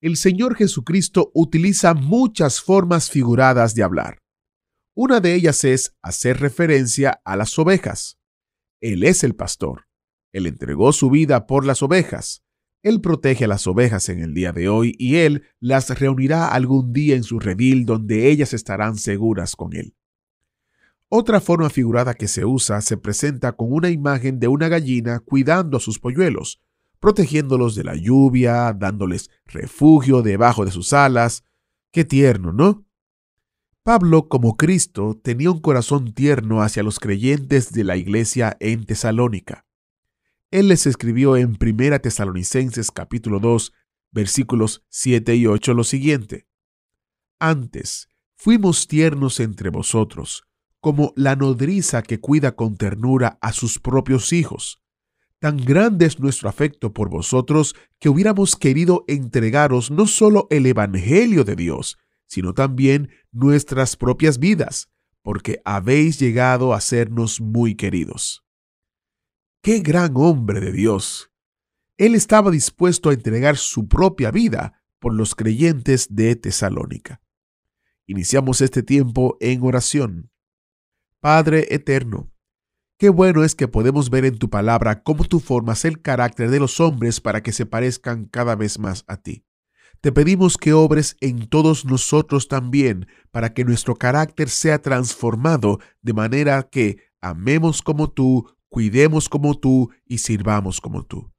El Señor Jesucristo utiliza muchas formas figuradas de hablar. Una de ellas es hacer referencia a las ovejas. Él es el pastor. Él entregó su vida por las ovejas. Él protege a las ovejas en el día de hoy y Él las reunirá algún día en su redil donde ellas estarán seguras con Él. Otra forma figurada que se usa se presenta con una imagen de una gallina cuidando a sus polluelos, protegiéndolos de la lluvia, dándoles refugio debajo de sus alas. Qué tierno, ¿no? Pablo, como Cristo, tenía un corazón tierno hacia los creyentes de la iglesia en Tesalónica. Él les escribió en 1 Tesalonicenses capítulo 2, versículos 7 y 8 lo siguiente. Antes, fuimos tiernos entre vosotros, como la nodriza que cuida con ternura a sus propios hijos. Tan grande es nuestro afecto por vosotros que hubiéramos querido entregaros no solo el Evangelio de Dios, sino también nuestras propias vidas, porque habéis llegado a sernos muy queridos. ¡Qué gran hombre de Dios! Él estaba dispuesto a entregar su propia vida por los creyentes de Tesalónica. Iniciamos este tiempo en oración. Padre eterno, qué bueno es que podemos ver en tu palabra cómo tú formas el carácter de los hombres para que se parezcan cada vez más a ti. Te pedimos que obres en todos nosotros también, para que nuestro carácter sea transformado de manera que amemos como tú, cuidemos como tú y sirvamos como tú.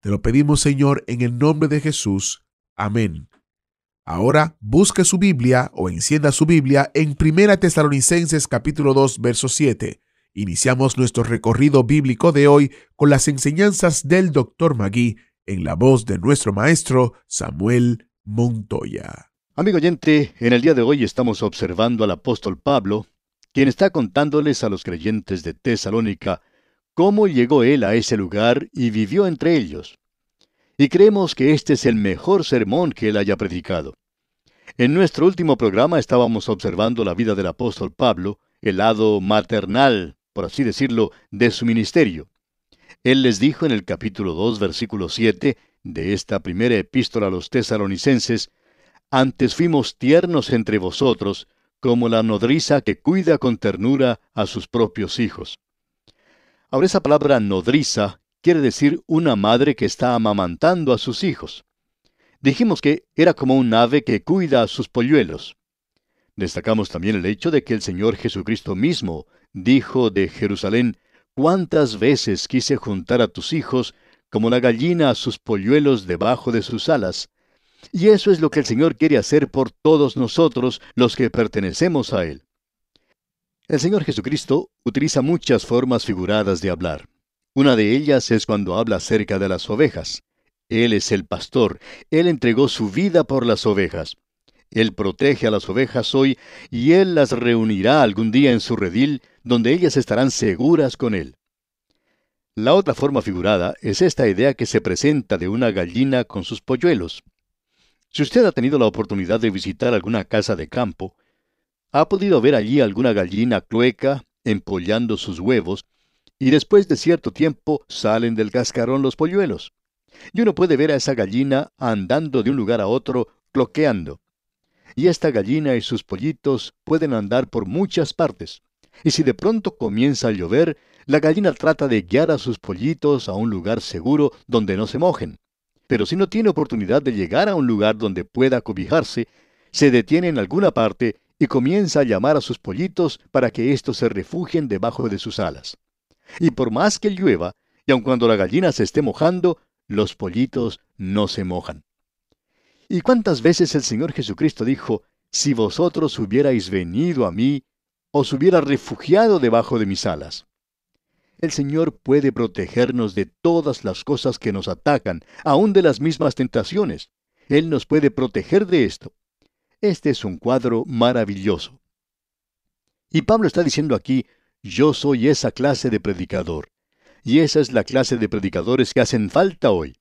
Te lo pedimos, Señor, en el nombre de Jesús. Amén. Ahora busque su Biblia o encienda su Biblia en 1 Tesalonicenses capítulo 2, verso 7. Iniciamos nuestro recorrido bíblico de hoy con las enseñanzas del Dr. Magui en la voz de nuestro maestro Samuel Montoya. Amigo oyente, en el día de hoy estamos observando al apóstol Pablo, quien está contándoles a los creyentes de Tesalónica cómo llegó él a ese lugar y vivió entre ellos. Y creemos que este es el mejor sermón que él haya predicado. En nuestro último programa estábamos observando la vida del apóstol Pablo, el lado maternal, por así decirlo, de su ministerio. Él les dijo en el capítulo 2, versículo 7 de esta primera epístola a los tesalonicenses, Antes fuimos tiernos entre vosotros, como la nodriza que cuida con ternura a sus propios hijos. Ahora esa palabra nodriza quiere decir una madre que está amamantando a sus hijos. Dijimos que era como un ave que cuida a sus polluelos. Destacamos también el hecho de que el Señor Jesucristo mismo dijo de Jerusalén, ¿cuántas veces quise juntar a tus hijos como la gallina a sus polluelos debajo de sus alas? Y eso es lo que el Señor quiere hacer por todos nosotros los que pertenecemos a Él. El Señor Jesucristo utiliza muchas formas figuradas de hablar. Una de ellas es cuando habla acerca de las ovejas. Él es el pastor, Él entregó su vida por las ovejas. Él protege a las ovejas hoy y Él las reunirá algún día en su redil, donde ellas estarán seguras con Él. La otra forma figurada es esta idea que se presenta de una gallina con sus polluelos. Si usted ha tenido la oportunidad de visitar alguna casa de campo, ha podido ver allí alguna gallina clueca empollando sus huevos y después de cierto tiempo salen del cascarón los polluelos. Y uno puede ver a esa gallina andando de un lugar a otro, cloqueando. Y esta gallina y sus pollitos pueden andar por muchas partes. Y si de pronto comienza a llover, la gallina trata de guiar a sus pollitos a un lugar seguro donde no se mojen. Pero si no tiene oportunidad de llegar a un lugar donde pueda cobijarse, se detiene en alguna parte y comienza a llamar a sus pollitos para que éstos se refugien debajo de sus alas. Y por más que llueva, y aun cuando la gallina se esté mojando, los pollitos no se mojan. ¿Y cuántas veces el Señor Jesucristo dijo, si vosotros hubierais venido a mí, os hubiera refugiado debajo de mis alas? El Señor puede protegernos de todas las cosas que nos atacan, aun de las mismas tentaciones. Él nos puede proteger de esto. Este es un cuadro maravilloso. Y Pablo está diciendo aquí, yo soy esa clase de predicador. Y esa es la clase de predicadores que hacen falta hoy.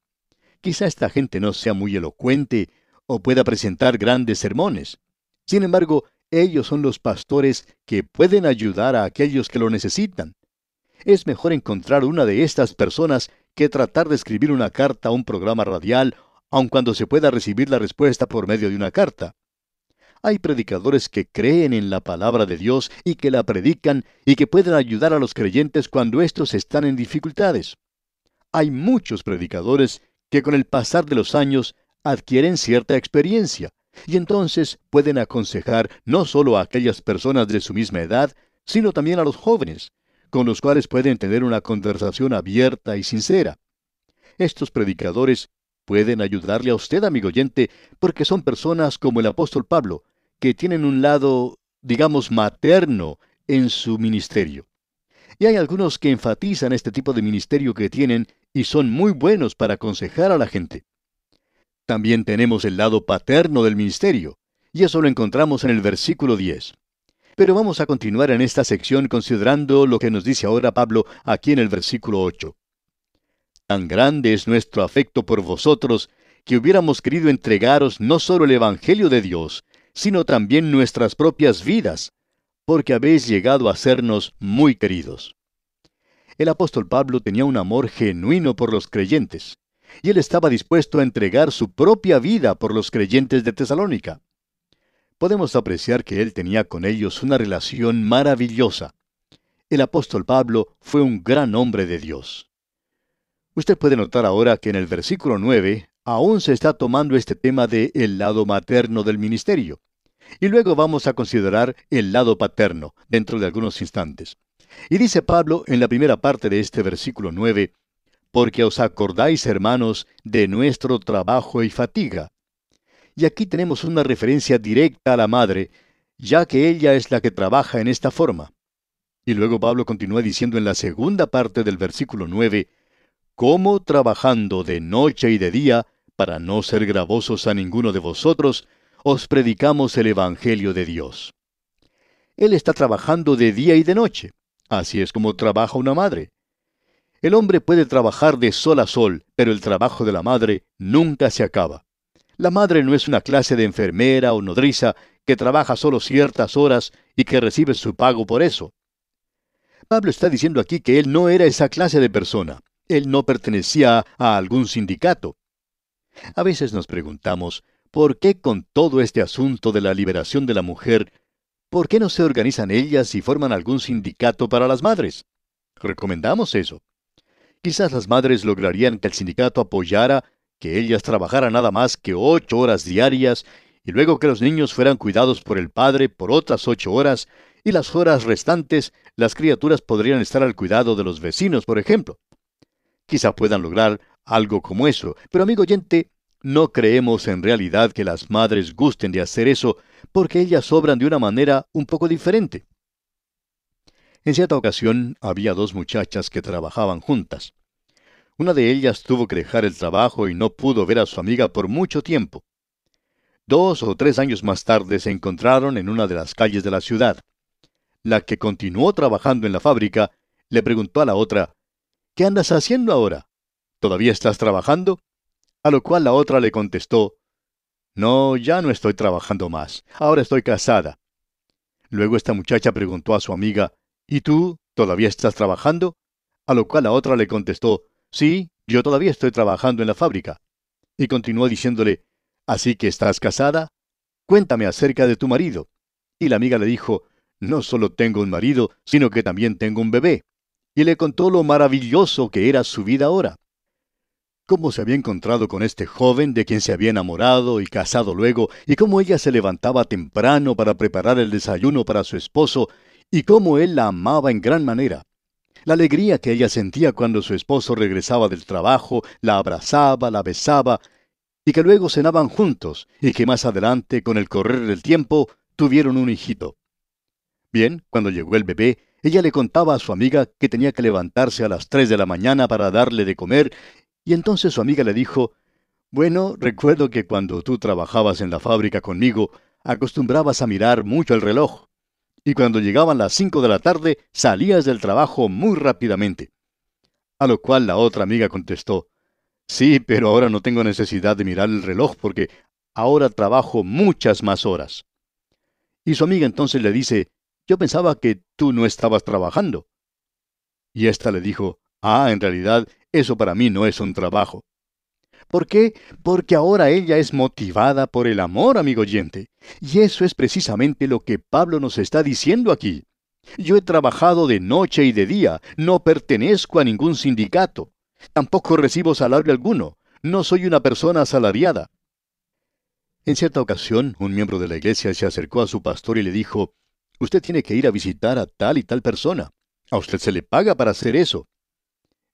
Quizá esta gente no sea muy elocuente o pueda presentar grandes sermones. Sin embargo, ellos son los pastores que pueden ayudar a aquellos que lo necesitan. Es mejor encontrar una de estas personas que tratar de escribir una carta a un programa radial, aun cuando se pueda recibir la respuesta por medio de una carta. Hay predicadores que creen en la palabra de Dios y que la predican y que pueden ayudar a los creyentes cuando éstos están en dificultades. Hay muchos predicadores que con el pasar de los años adquieren cierta experiencia y entonces pueden aconsejar no solo a aquellas personas de su misma edad, sino también a los jóvenes, con los cuales pueden tener una conversación abierta y sincera. Estos predicadores pueden ayudarle a usted, amigo oyente, porque son personas como el apóstol Pablo, que tienen un lado, digamos, materno en su ministerio. Y hay algunos que enfatizan este tipo de ministerio que tienen y son muy buenos para aconsejar a la gente. También tenemos el lado paterno del ministerio, y eso lo encontramos en el versículo 10. Pero vamos a continuar en esta sección considerando lo que nos dice ahora Pablo aquí en el versículo 8. Tan grande es nuestro afecto por vosotros que hubiéramos querido entregaros no solo el Evangelio de Dios, sino también nuestras propias vidas, porque habéis llegado a sernos muy queridos. El apóstol Pablo tenía un amor genuino por los creyentes, y él estaba dispuesto a entregar su propia vida por los creyentes de Tesalónica. Podemos apreciar que él tenía con ellos una relación maravillosa. El apóstol Pablo fue un gran hombre de Dios. Usted puede notar ahora que en el versículo 9 aún se está tomando este tema de el lado materno del ministerio. Y luego vamos a considerar el lado paterno dentro de algunos instantes. Y dice Pablo en la primera parte de este versículo 9, porque os acordáis, hermanos, de nuestro trabajo y fatiga. Y aquí tenemos una referencia directa a la madre, ya que ella es la que trabaja en esta forma. Y luego Pablo continúa diciendo en la segunda parte del versículo 9, cómo trabajando de noche y de día, para no ser gravosos a ninguno de vosotros, os predicamos el Evangelio de Dios. Él está trabajando de día y de noche. Así es como trabaja una madre. El hombre puede trabajar de sol a sol, pero el trabajo de la madre nunca se acaba. La madre no es una clase de enfermera o nodriza que trabaja solo ciertas horas y que recibe su pago por eso. Pablo está diciendo aquí que él no era esa clase de persona. Él no pertenecía a algún sindicato. A veces nos preguntamos, ¿por qué con todo este asunto de la liberación de la mujer, ¿por qué no se organizan ellas y forman algún sindicato para las madres? Recomendamos eso. Quizás las madres lograrían que el sindicato apoyara que ellas trabajaran nada más que ocho horas diarias y luego que los niños fueran cuidados por el padre por otras ocho horas y las horas restantes las criaturas podrían estar al cuidado de los vecinos, por ejemplo. Quizá puedan lograr algo como eso. Pero amigo oyente, no creemos en realidad que las madres gusten de hacer eso porque ellas obran de una manera un poco diferente. En cierta ocasión había dos muchachas que trabajaban juntas. Una de ellas tuvo que dejar el trabajo y no pudo ver a su amiga por mucho tiempo. Dos o tres años más tarde se encontraron en una de las calles de la ciudad. La que continuó trabajando en la fábrica le preguntó a la otra, ¿Qué andas haciendo ahora? ¿Todavía estás trabajando? A lo cual la otra le contestó, No, ya no estoy trabajando más, ahora estoy casada. Luego esta muchacha preguntó a su amiga, ¿Y tú todavía estás trabajando? A lo cual la otra le contestó, Sí, yo todavía estoy trabajando en la fábrica. Y continuó diciéndole, ¿Así que estás casada? Cuéntame acerca de tu marido. Y la amiga le dijo, No solo tengo un marido, sino que también tengo un bebé. Y le contó lo maravilloso que era su vida ahora cómo se había encontrado con este joven de quien se había enamorado y casado luego, y cómo ella se levantaba temprano para preparar el desayuno para su esposo, y cómo él la amaba en gran manera. La alegría que ella sentía cuando su esposo regresaba del trabajo, la abrazaba, la besaba, y que luego cenaban juntos, y que más adelante, con el correr del tiempo, tuvieron un hijito. Bien, cuando llegó el bebé, Ella le contaba a su amiga que tenía que levantarse a las tres de la mañana para darle de comer, y entonces su amiga le dijo, Bueno, recuerdo que cuando tú trabajabas en la fábrica conmigo, acostumbrabas a mirar mucho el reloj, y cuando llegaban las cinco de la tarde salías del trabajo muy rápidamente. A lo cual la otra amiga contestó, Sí, pero ahora no tengo necesidad de mirar el reloj porque ahora trabajo muchas más horas. Y su amiga entonces le dice, yo pensaba que tú no estabas trabajando. Y ésta le dijo, ah, en realidad, eso para mí no es un trabajo. ¿Por qué? Porque ahora ella es motivada por el amor, amigo oyente. Y eso es precisamente lo que Pablo nos está diciendo aquí. Yo he trabajado de noche y de día, no pertenezco a ningún sindicato, tampoco recibo salario alguno, no soy una persona asalariada. En cierta ocasión, un miembro de la iglesia se acercó a su pastor y le dijo, Usted tiene que ir a visitar a tal y tal persona. A usted se le paga para hacer eso.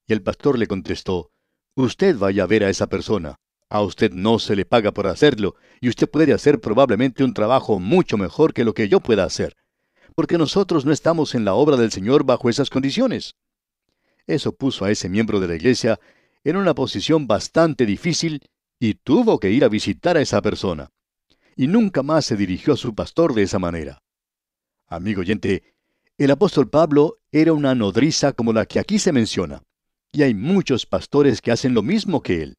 Y el pastor le contestó, Usted vaya a ver a esa persona. A usted no se le paga por hacerlo, y usted puede hacer probablemente un trabajo mucho mejor que lo que yo pueda hacer. Porque nosotros no estamos en la obra del Señor bajo esas condiciones. Eso puso a ese miembro de la iglesia en una posición bastante difícil y tuvo que ir a visitar a esa persona. Y nunca más se dirigió a su pastor de esa manera. Amigo oyente, el apóstol Pablo era una nodriza como la que aquí se menciona, y hay muchos pastores que hacen lo mismo que él.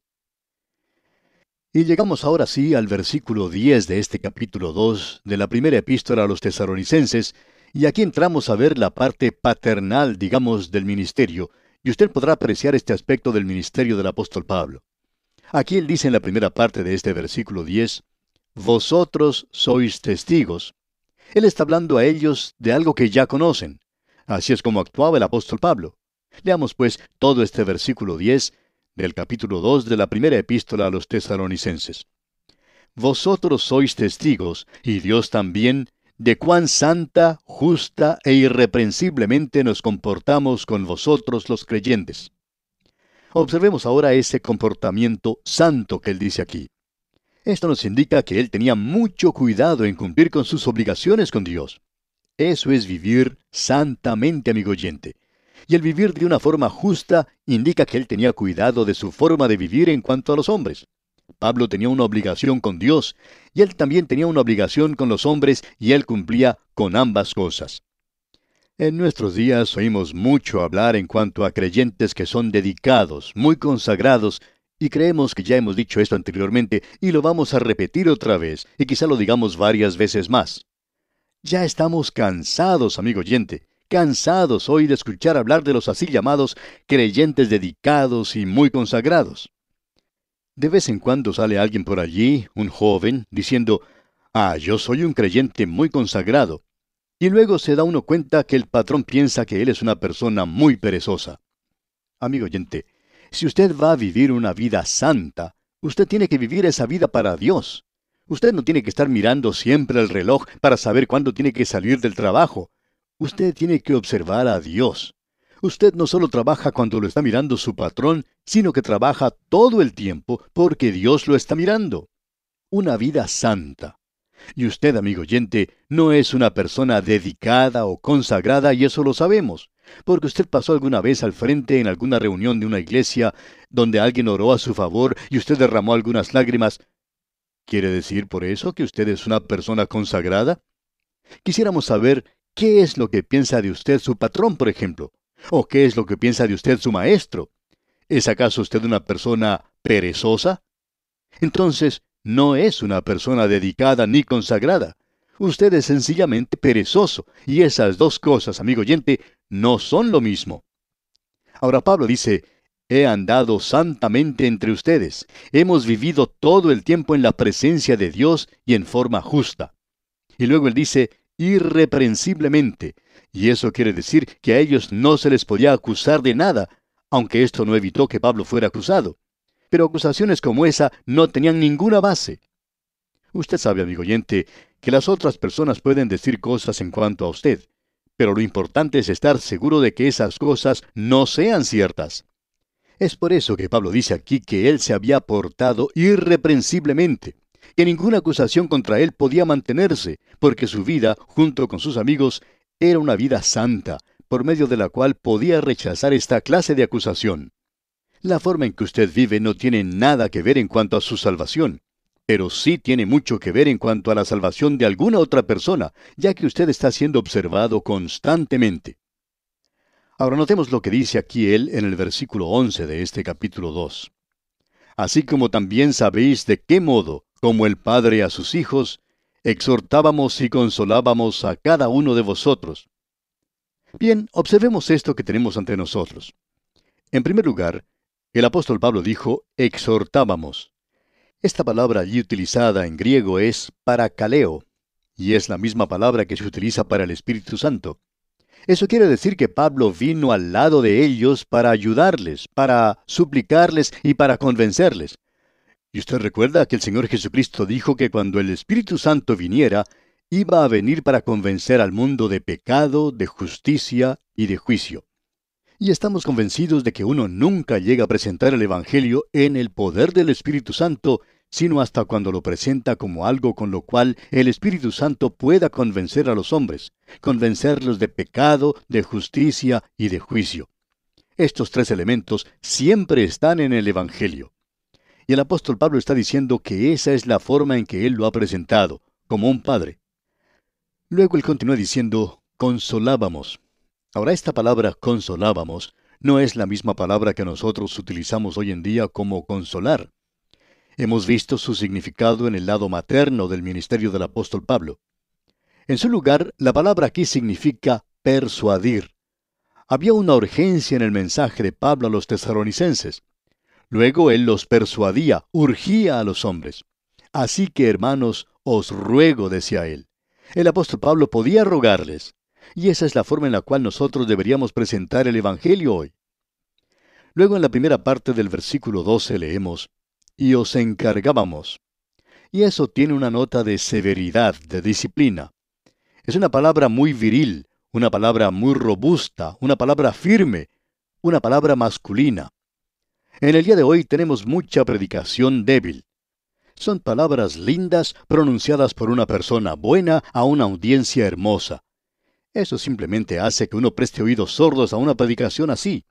Y llegamos ahora sí al versículo 10 de este capítulo 2 de la primera epístola a los tesaronicenses, y aquí entramos a ver la parte paternal, digamos, del ministerio, y usted podrá apreciar este aspecto del ministerio del apóstol Pablo. Aquí él dice en la primera parte de este versículo 10, Vosotros sois testigos. Él está hablando a ellos de algo que ya conocen. Así es como actuaba el apóstol Pablo. Leamos pues todo este versículo 10 del capítulo 2 de la primera epístola a los tesalonicenses. Vosotros sois testigos, y Dios también, de cuán santa, justa e irreprensiblemente nos comportamos con vosotros los creyentes. Observemos ahora ese comportamiento santo que él dice aquí. Esto nos indica que él tenía mucho cuidado en cumplir con sus obligaciones con Dios. Eso es vivir santamente, amigo oyente. Y el vivir de una forma justa indica que él tenía cuidado de su forma de vivir en cuanto a los hombres. Pablo tenía una obligación con Dios, y él también tenía una obligación con los hombres, y él cumplía con ambas cosas. En nuestros días oímos mucho hablar en cuanto a creyentes que son dedicados, muy consagrados, y creemos que ya hemos dicho esto anteriormente y lo vamos a repetir otra vez, y quizá lo digamos varias veces más. Ya estamos cansados, amigo oyente, cansados hoy de escuchar hablar de los así llamados creyentes dedicados y muy consagrados. De vez en cuando sale alguien por allí, un joven, diciendo, Ah, yo soy un creyente muy consagrado, y luego se da uno cuenta que el patrón piensa que él es una persona muy perezosa. Amigo oyente, si usted va a vivir una vida santa, usted tiene que vivir esa vida para Dios. Usted no tiene que estar mirando siempre el reloj para saber cuándo tiene que salir del trabajo. Usted tiene que observar a Dios. Usted no solo trabaja cuando lo está mirando su patrón, sino que trabaja todo el tiempo porque Dios lo está mirando. Una vida santa. Y usted, amigo oyente, no es una persona dedicada o consagrada y eso lo sabemos, porque usted pasó alguna vez al frente en alguna reunión de una iglesia donde alguien oró a su favor y usted derramó algunas lágrimas. ¿Quiere decir por eso que usted es una persona consagrada? Quisiéramos saber qué es lo que piensa de usted su patrón, por ejemplo, o qué es lo que piensa de usted su maestro. ¿Es acaso usted una persona perezosa? Entonces, no es una persona dedicada ni consagrada. Usted es sencillamente perezoso, y esas dos cosas, amigo oyente, no son lo mismo. Ahora Pablo dice, He andado santamente entre ustedes, hemos vivido todo el tiempo en la presencia de Dios y en forma justa. Y luego él dice, irreprensiblemente, y eso quiere decir que a ellos no se les podía acusar de nada, aunque esto no evitó que Pablo fuera acusado pero acusaciones como esa no tenían ninguna base. Usted sabe, amigo oyente, que las otras personas pueden decir cosas en cuanto a usted, pero lo importante es estar seguro de que esas cosas no sean ciertas. Es por eso que Pablo dice aquí que él se había portado irreprensiblemente, que ninguna acusación contra él podía mantenerse, porque su vida, junto con sus amigos, era una vida santa, por medio de la cual podía rechazar esta clase de acusación. La forma en que usted vive no tiene nada que ver en cuanto a su salvación, pero sí tiene mucho que ver en cuanto a la salvación de alguna otra persona, ya que usted está siendo observado constantemente. Ahora notemos lo que dice aquí él en el versículo 11 de este capítulo 2. Así como también sabéis de qué modo, como el Padre a sus hijos, exhortábamos y consolábamos a cada uno de vosotros. Bien, observemos esto que tenemos ante nosotros. En primer lugar, el apóstol Pablo dijo, exhortábamos. Esta palabra allí utilizada en griego es paracaleo, y es la misma palabra que se utiliza para el Espíritu Santo. Eso quiere decir que Pablo vino al lado de ellos para ayudarles, para suplicarles y para convencerles. Y usted recuerda que el Señor Jesucristo dijo que cuando el Espíritu Santo viniera, iba a venir para convencer al mundo de pecado, de justicia y de juicio. Y estamos convencidos de que uno nunca llega a presentar el Evangelio en el poder del Espíritu Santo sino hasta cuando lo presenta como algo con lo cual el Espíritu Santo pueda convencer a los hombres, convencerlos de pecado, de justicia y de juicio. Estos tres elementos siempre están en el Evangelio. Y el apóstol Pablo está diciendo que esa es la forma en que él lo ha presentado, como un padre. Luego él continúa diciendo, consolábamos. Ahora esta palabra consolábamos no es la misma palabra que nosotros utilizamos hoy en día como consolar. Hemos visto su significado en el lado materno del ministerio del apóstol Pablo. En su lugar, la palabra aquí significa persuadir. Había una urgencia en el mensaje de Pablo a los tesaronicenses. Luego él los persuadía, urgía a los hombres. Así que, hermanos, os ruego, decía él. El apóstol Pablo podía rogarles. Y esa es la forma en la cual nosotros deberíamos presentar el Evangelio hoy. Luego en la primera parte del versículo 12 leemos, y os encargábamos. Y eso tiene una nota de severidad, de disciplina. Es una palabra muy viril, una palabra muy robusta, una palabra firme, una palabra masculina. En el día de hoy tenemos mucha predicación débil. Son palabras lindas pronunciadas por una persona buena a una audiencia hermosa. Eso simplemente hace que uno preste oídos sordos a una predicación así.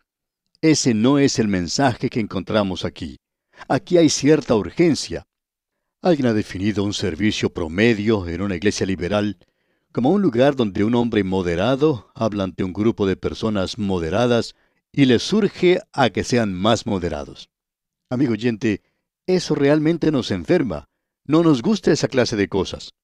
Ese no es el mensaje que encontramos aquí. Aquí hay cierta urgencia. Alguien ha definido un servicio promedio en una iglesia liberal como un lugar donde un hombre moderado habla ante un grupo de personas moderadas y les surge a que sean más moderados. Amigo oyente, eso realmente nos enferma. No nos gusta esa clase de cosas.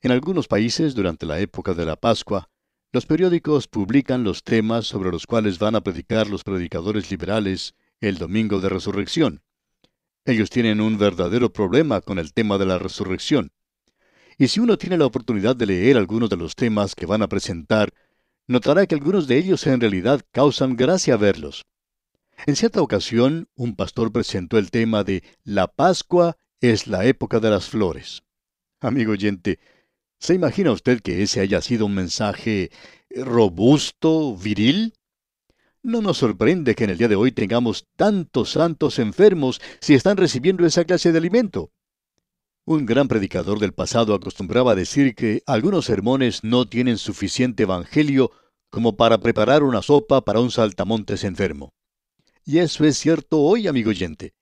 En algunos países, durante la época de la Pascua, los periódicos publican los temas sobre los cuales van a predicar los predicadores liberales el domingo de resurrección. Ellos tienen un verdadero problema con el tema de la resurrección. Y si uno tiene la oportunidad de leer algunos de los temas que van a presentar, notará que algunos de ellos en realidad causan gracia verlos. En cierta ocasión, un pastor presentó el tema de La Pascua es la época de las flores. Amigo oyente, ¿se imagina usted que ese haya sido un mensaje robusto, viril? No nos sorprende que en el día de hoy tengamos tantos santos enfermos si están recibiendo esa clase de alimento. Un gran predicador del pasado acostumbraba decir que algunos sermones no tienen suficiente evangelio como para preparar una sopa para un saltamontes enfermo. Y eso es cierto hoy, amigo oyente.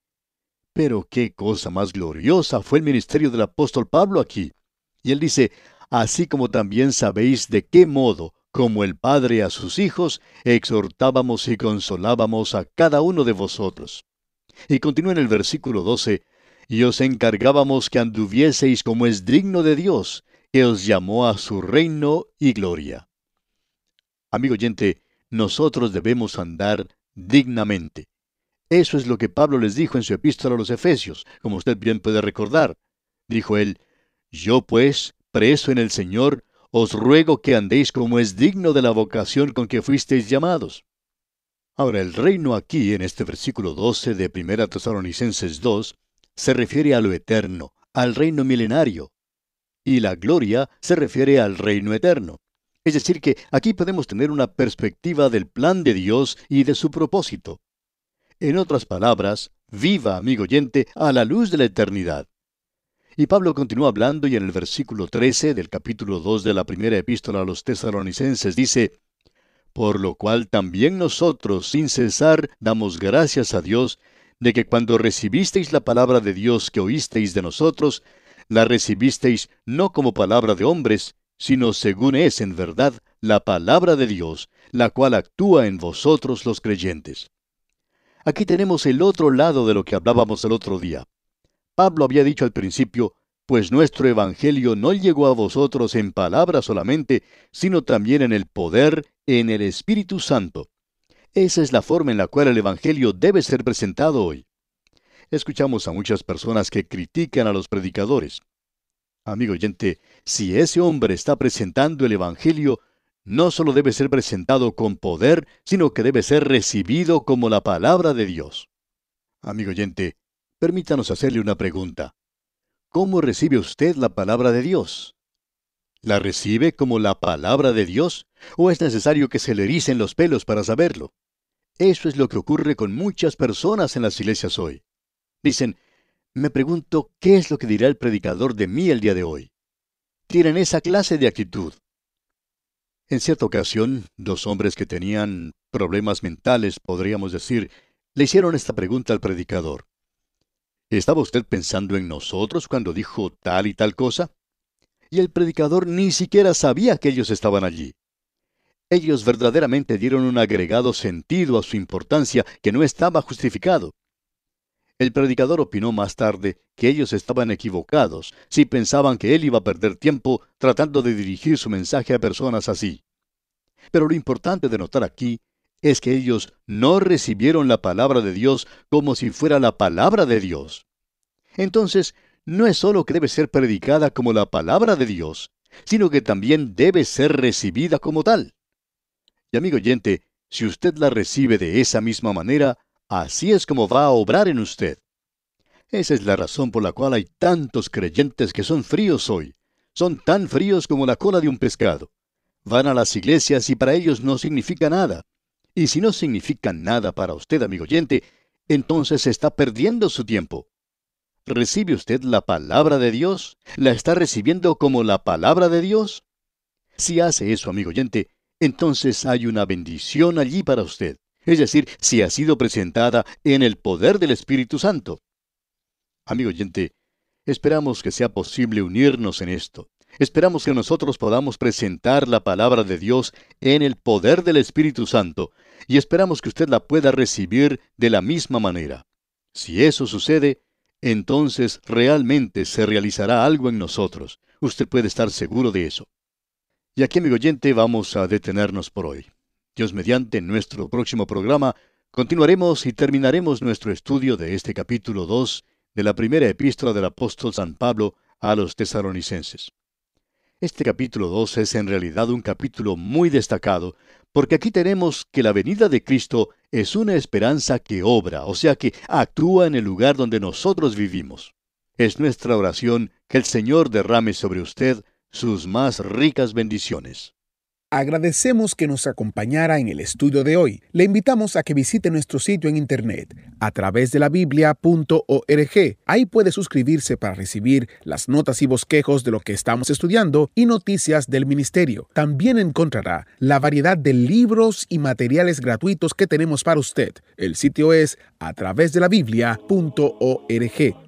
Pero qué cosa más gloriosa fue el ministerio del apóstol Pablo aquí. Y él dice, así como también sabéis de qué modo como el Padre a sus hijos, exhortábamos y consolábamos a cada uno de vosotros. Y continúa en el versículo 12, y os encargábamos que anduvieseis como es digno de Dios, que os llamó a su reino y gloria. Amigo oyente, nosotros debemos andar dignamente. Eso es lo que Pablo les dijo en su epístola a los Efesios, como usted bien puede recordar. Dijo él, Yo pues, preso en el Señor, os ruego que andéis como es digno de la vocación con que fuisteis llamados. Ahora, el reino aquí, en este versículo 12 de 1 Tesalonicenses 2, se refiere a lo eterno, al reino milenario, y la gloria se refiere al reino eterno. Es decir, que aquí podemos tener una perspectiva del plan de Dios y de su propósito. En otras palabras, viva, amigo oyente, a la luz de la eternidad. Y Pablo continúa hablando y en el versículo 13 del capítulo 2 de la primera epístola a los tesalonicenses dice, por lo cual también nosotros, sin cesar, damos gracias a Dios de que cuando recibisteis la palabra de Dios que oísteis de nosotros, la recibisteis no como palabra de hombres, sino según es en verdad la palabra de Dios, la cual actúa en vosotros los creyentes. Aquí tenemos el otro lado de lo que hablábamos el otro día. Pablo había dicho al principio, pues nuestro Evangelio no llegó a vosotros en palabra solamente, sino también en el poder, en el Espíritu Santo. Esa es la forma en la cual el Evangelio debe ser presentado hoy. Escuchamos a muchas personas que critican a los predicadores. Amigo oyente, si ese hombre está presentando el Evangelio, no solo debe ser presentado con poder, sino que debe ser recibido como la palabra de Dios. Amigo oyente, permítanos hacerle una pregunta. ¿Cómo recibe usted la palabra de Dios? ¿La recibe como la palabra de Dios? ¿O es necesario que se le ericen los pelos para saberlo? Eso es lo que ocurre con muchas personas en las iglesias hoy. Dicen, me pregunto qué es lo que dirá el predicador de mí el día de hoy. Tienen esa clase de actitud. En cierta ocasión, dos hombres que tenían problemas mentales, podríamos decir, le hicieron esta pregunta al predicador. ¿Estaba usted pensando en nosotros cuando dijo tal y tal cosa? Y el predicador ni siquiera sabía que ellos estaban allí. Ellos verdaderamente dieron un agregado sentido a su importancia que no estaba justificado. El predicador opinó más tarde que ellos estaban equivocados si pensaban que él iba a perder tiempo tratando de dirigir su mensaje a personas así. Pero lo importante de notar aquí es que ellos no recibieron la palabra de Dios como si fuera la palabra de Dios. Entonces, no es solo que debe ser predicada como la palabra de Dios, sino que también debe ser recibida como tal. Y amigo oyente, si usted la recibe de esa misma manera, Así es como va a obrar en usted. Esa es la razón por la cual hay tantos creyentes que son fríos hoy. Son tan fríos como la cola de un pescado. Van a las iglesias y para ellos no significa nada. Y si no significa nada para usted, amigo oyente, entonces está perdiendo su tiempo. ¿Recibe usted la palabra de Dios? ¿La está recibiendo como la palabra de Dios? Si hace eso, amigo oyente, entonces hay una bendición allí para usted es decir, si ha sido presentada en el poder del Espíritu Santo. Amigo oyente, esperamos que sea posible unirnos en esto. Esperamos que nosotros podamos presentar la palabra de Dios en el poder del Espíritu Santo y esperamos que usted la pueda recibir de la misma manera. Si eso sucede, entonces realmente se realizará algo en nosotros. Usted puede estar seguro de eso. Y aquí, amigo oyente, vamos a detenernos por hoy. Dios mediante, en nuestro próximo programa continuaremos y terminaremos nuestro estudio de este capítulo 2 de la primera epístola del apóstol San Pablo a los tesaronicenses. Este capítulo 2 es en realidad un capítulo muy destacado, porque aquí tenemos que la venida de Cristo es una esperanza que obra, o sea que actúa en el lugar donde nosotros vivimos. Es nuestra oración que el Señor derrame sobre usted sus más ricas bendiciones. Agradecemos que nos acompañara en el estudio de hoy. Le invitamos a que visite nuestro sitio en internet a través de la biblia.org. Ahí puede suscribirse para recibir las notas y bosquejos de lo que estamos estudiando y noticias del ministerio. También encontrará la variedad de libros y materiales gratuitos que tenemos para usted. El sitio es a través de la biblia.org.